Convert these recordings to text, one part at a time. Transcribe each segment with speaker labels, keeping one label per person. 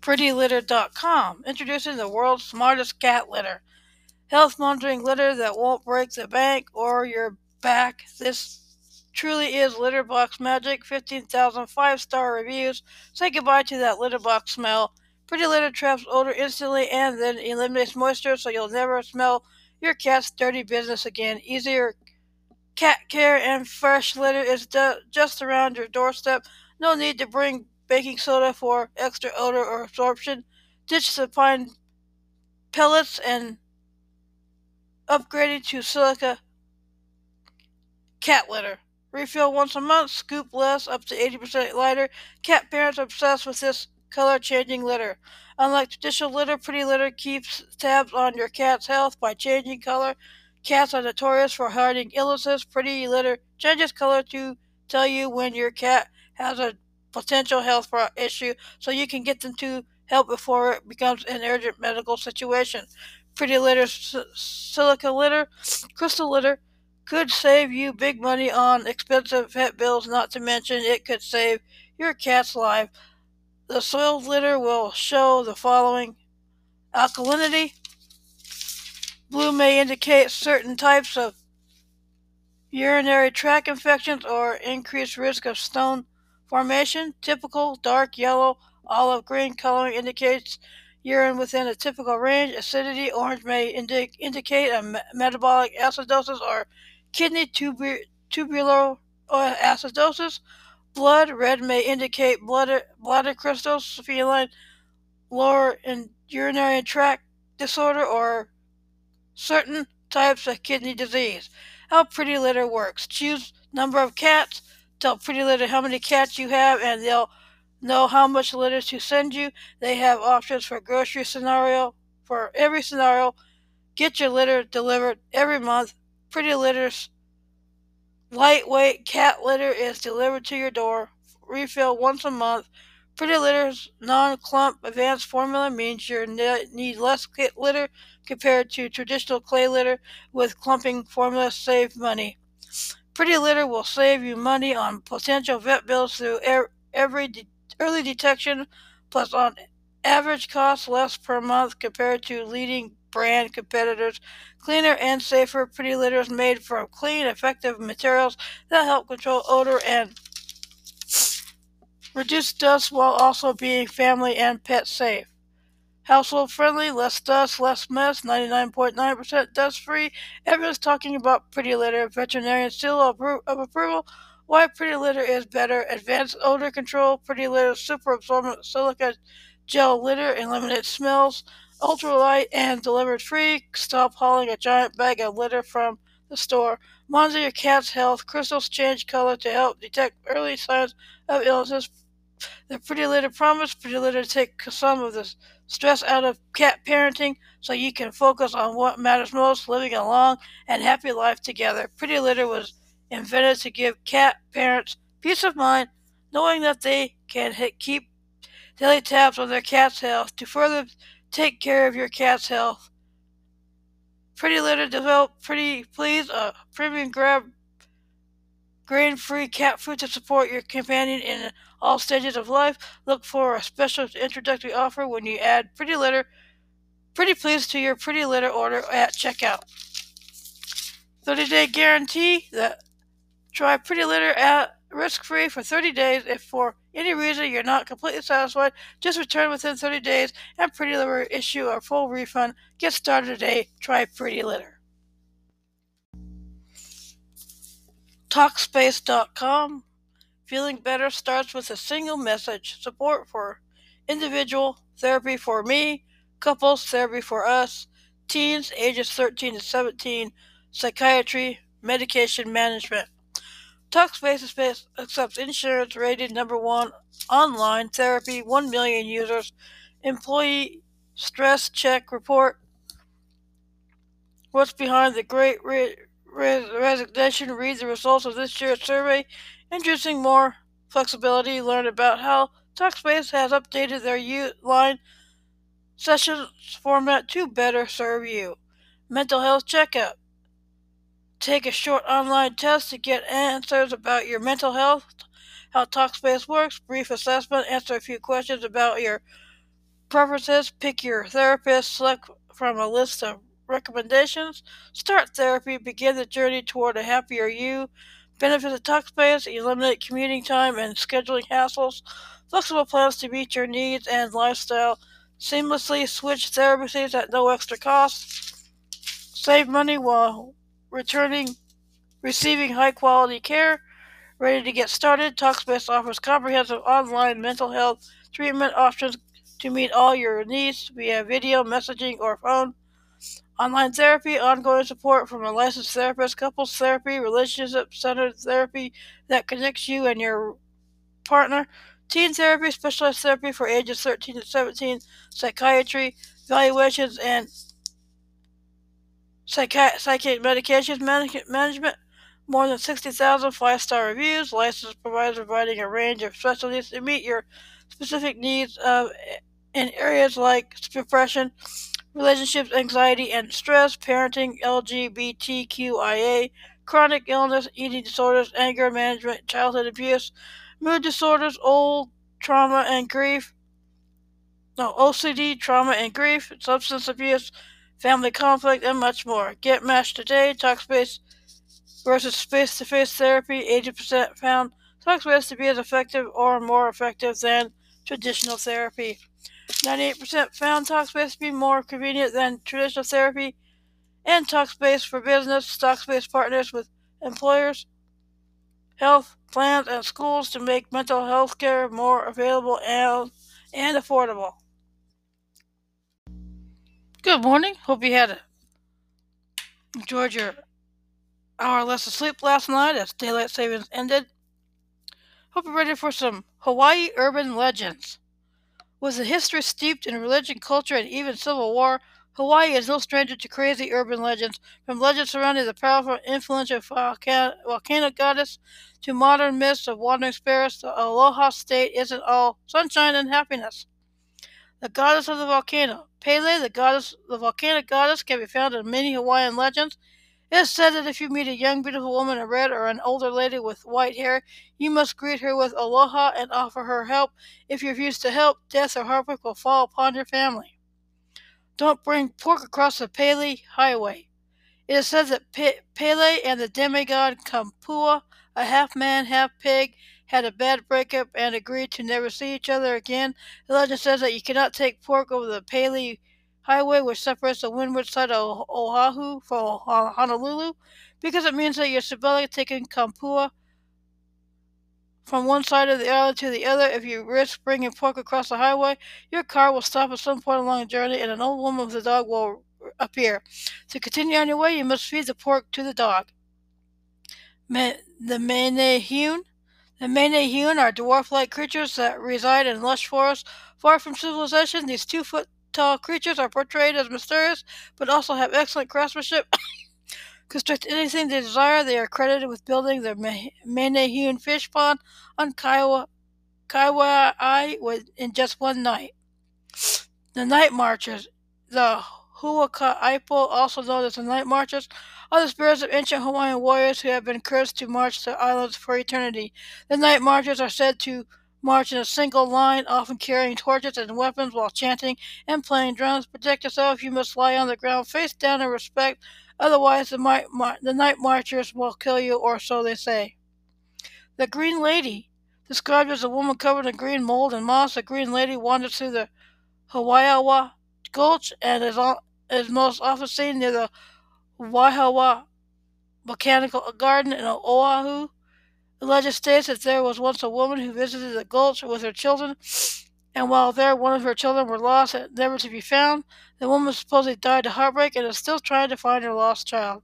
Speaker 1: PrettyLitter.com, introducing the world's smartest cat litter. Health monitoring litter that won't break the bank or your back. This truly is litter box magic. 15,000 five star reviews. Say goodbye to that litter box smell. Pretty Litter traps odor instantly and then eliminates moisture so you'll never smell your cat's dirty business again. Easier cat care and fresh litter is just around your doorstep. No need to bring baking soda for extra odor or absorption. Ditch the pine pellets and upgrading to silica cat litter. Refill once a month, scoop less, up to 80% lighter. Cat parents are obsessed with this color changing litter. Unlike traditional litter, Pretty Litter keeps tabs on your cat's health by changing color. Cats are notorious for hiding illnesses. Pretty Litter changes color to tell you when your cat has a potential health issue so you can get them to help before it becomes an urgent medical situation. Pretty Litter Silica Litter, Crystal Litter could save you big money on expensive vet bills, not to mention it could save your cat's life. The soiled litter will show the following alkalinity. Blue may indicate certain types of urinary tract infections or increased risk of stone formation. Typical dark yellow, olive green coloring indicates urine within a typical range. Acidity orange may indi- indicate a me- metabolic acidosis or kidney tubu- tubular acidosis. Blood red may indicate blood, bladder crystals, feline, lower and urinary tract disorder, or certain types of kidney disease. How Pretty Litter works. Choose number of cats. Tell Pretty Litter how many cats you have, and they'll know how much litter to send you. They have options for grocery scenario. For every scenario, get your litter delivered every month. Pretty Litter's lightweight cat litter is delivered to your door. Refill once a month. Pretty Litter's non-clump advanced formula means you need less litter compared to traditional clay litter with clumping formula save money. Pretty Litter will save you money on potential vet bills through every de- early detection plus on average cost less per month compared to leading brand competitors. Cleaner and safer Pretty Litter is made from clean, effective materials that help control odor and reduce dust while also being family and pet safe. Household friendly, less dust, less mess, 99.9% dust free. Everyone's talking about Pretty Litter. Veterinarian seal of, approval. Why Pretty Litter is better. Advanced odor control. Pretty Litter super absorbent silica gel litter eliminates smells ultralight and delivered free. Stop hauling a giant bag of litter from the store. Monitor your cat's health. Crystals change color to help detect early signs of illnesses. The Pretty Litter promise. Pretty Litter take some of the stress out of cat parenting so you can focus on what matters most, living a long and happy life together. Pretty Litter was invented to give cat parents peace of mind, knowing that they can hit, keep daily tabs on their cat's health to further Take care of your cat's health. Pretty Litter developed Pretty Please, a premium grab grain-free cat food to support your companion in all stages of life. Look for a special introductory offer when you add Pretty Litter, Pretty Please to your Pretty Litter order at checkout. 30-day guarantee that try Pretty Litter at risk-free for 30 days if for any reason you're not completely satisfied, just return within 30 days and Pretty Litter will issue a full refund. Get started today. Try Pretty Litter. Talkspace.com. Feeling better starts with a single message. Support for individual therapy for me, couples therapy for us, teens ages 13 to 17, psychiatry, medication management. Talkspace accepts insurance rated number one online therapy, 1 million users. Employee stress check report. What's behind the great re- re- resignation? Read the results of this year's survey. Introducing more flexibility. Learn about how Talkspace has updated their U- line sessions format to better serve you. Mental health checkup. Take a short online test to get answers about your mental health, how Talkspace works, brief assessment, answer a few questions about your preferences, pick your therapist, select from a list of recommendations, start therapy, begin the journey toward a happier you, benefits of Talkspace, eliminate commuting time and scheduling hassles, flexible plans to meet your needs and lifestyle, seamlessly switch therapies at no extra cost, save money while returning receiving high quality care. Ready to get started? Talkspace offers comprehensive online mental health treatment options to meet all your needs via video, messaging, or phone. Online therapy, ongoing support from a licensed therapist, couples therapy, relationship centered therapy that connects you and your partner, teen therapy, specialized therapy for ages 13 to 17, psychiatry, evaluations, and psychi- psychiatric medications management. More than 60,000 five star reviews, licensed providers providing a range of specialties to meet your specific needs uh, in areas like depression, relationships, anxiety and stress, parenting, LGBTQIA, chronic illness, eating disorders, anger management, childhood abuse, mood disorders, old trauma and grief, no, OCD, trauma and grief, substance abuse, family conflict, and much more. Get matched today. Talkspace versus face to face therapy. 80% found Talkspace to be as effective or more effective than traditional therapy. 98% found Talkspace to be more convenient than traditional therapy, and Talkspace for business, Talkspace partners with employers, health plans, and schools to make mental health care more available and, and affordable. Good morning. Hope you had a, enjoyed your hour less of sleep last night as daylight savings ended. Hope you're ready for some Hawaii urban legends. With a history steeped in religion, culture, and even civil war, Hawaii is no stranger to crazy urban legends, from legends surrounding the powerful influential volcano goddess to modern myths of wandering spirits. The Aloha State isn't all sunshine and happiness. The goddess of the volcano, Pele, the goddess, the volcanic goddess, can be found in many Hawaiian legends. It is said that if you meet a young, beautiful woman in red or an older lady with white hair, you must greet her with aloha and offer her help. If you refuse to help, death or heartbreak will fall upon your family. Don't bring pork across the Pele Highway. It is said that Pe- Pele and the demigod Kamapua'a, a half man, half pig, had a bad breakup and agreed to never see each other again. The legend says that you cannot take pork over the Pele highway which separates the windward side of Oahu from Honolulu because it means that you're taking Kamapua'a from one side of the island to the other. If you risk bringing pork across the highway, your car will stop at some point along the journey and an old woman with a dog will appear. To continue on your way, you must feed the pork to the dog. the Menehune. The Menehune are dwarf-like creatures that reside in lush forests far from civilization. These two-foot tall creatures are portrayed as mysterious, but also have excellent craftsmanship. Construct anything they desire. They are credited with building the Menehune fish pond on Kaiwa, Kaiwai in just one night. The Night Marchers. The Huaka'i Po, also known as the Night Marchers, are the spirits of ancient Hawaiian warriors who have been cursed to march the islands for eternity. The Night Marchers are said to march in a single line, often carrying torches and weapons while chanting and playing drums. Protect yourself. You must lie on the ground face down in respect. Otherwise, the, mar- the night marchers will kill you, or so they say. The Green Lady. Described as a woman covered in green mold and moss, the Green Lady wanders through the Wahiawa Gulch and is, on, is most often seen near the Wahiawa Botanical Garden in Oahu. The legend states that there was once a woman who visited the gulch with her children, and while there, one of her children were lost and never to be found. The woman supposedly died of heartbreak and is still trying to find her lost child.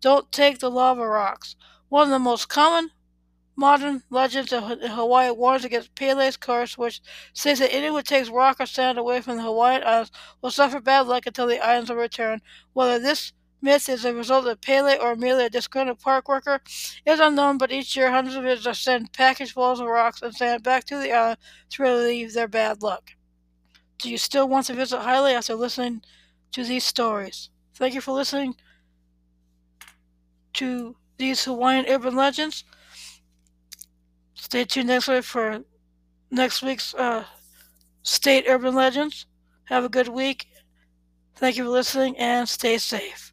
Speaker 1: Don't take the lava rocks. One of the most common modern legends of Hawaii warns against Pele's curse, which says that anyone who takes rock or sand away from the Hawaiian Islands will suffer bad luck until the islands are returned. Whether this myth is a result of Pele or merely a disgruntled park worker is unknown, but each year hundreds of visitors send packagefuls of rocks and sand back to the island to relieve their bad luck. Do you still want to visit Hawaii after listening to these stories? Thank you for listening to these Hawaiian urban legends. Stay tuned next week for next week's uh, State Urban Legends. Have a good week. Thank you for listening and stay safe.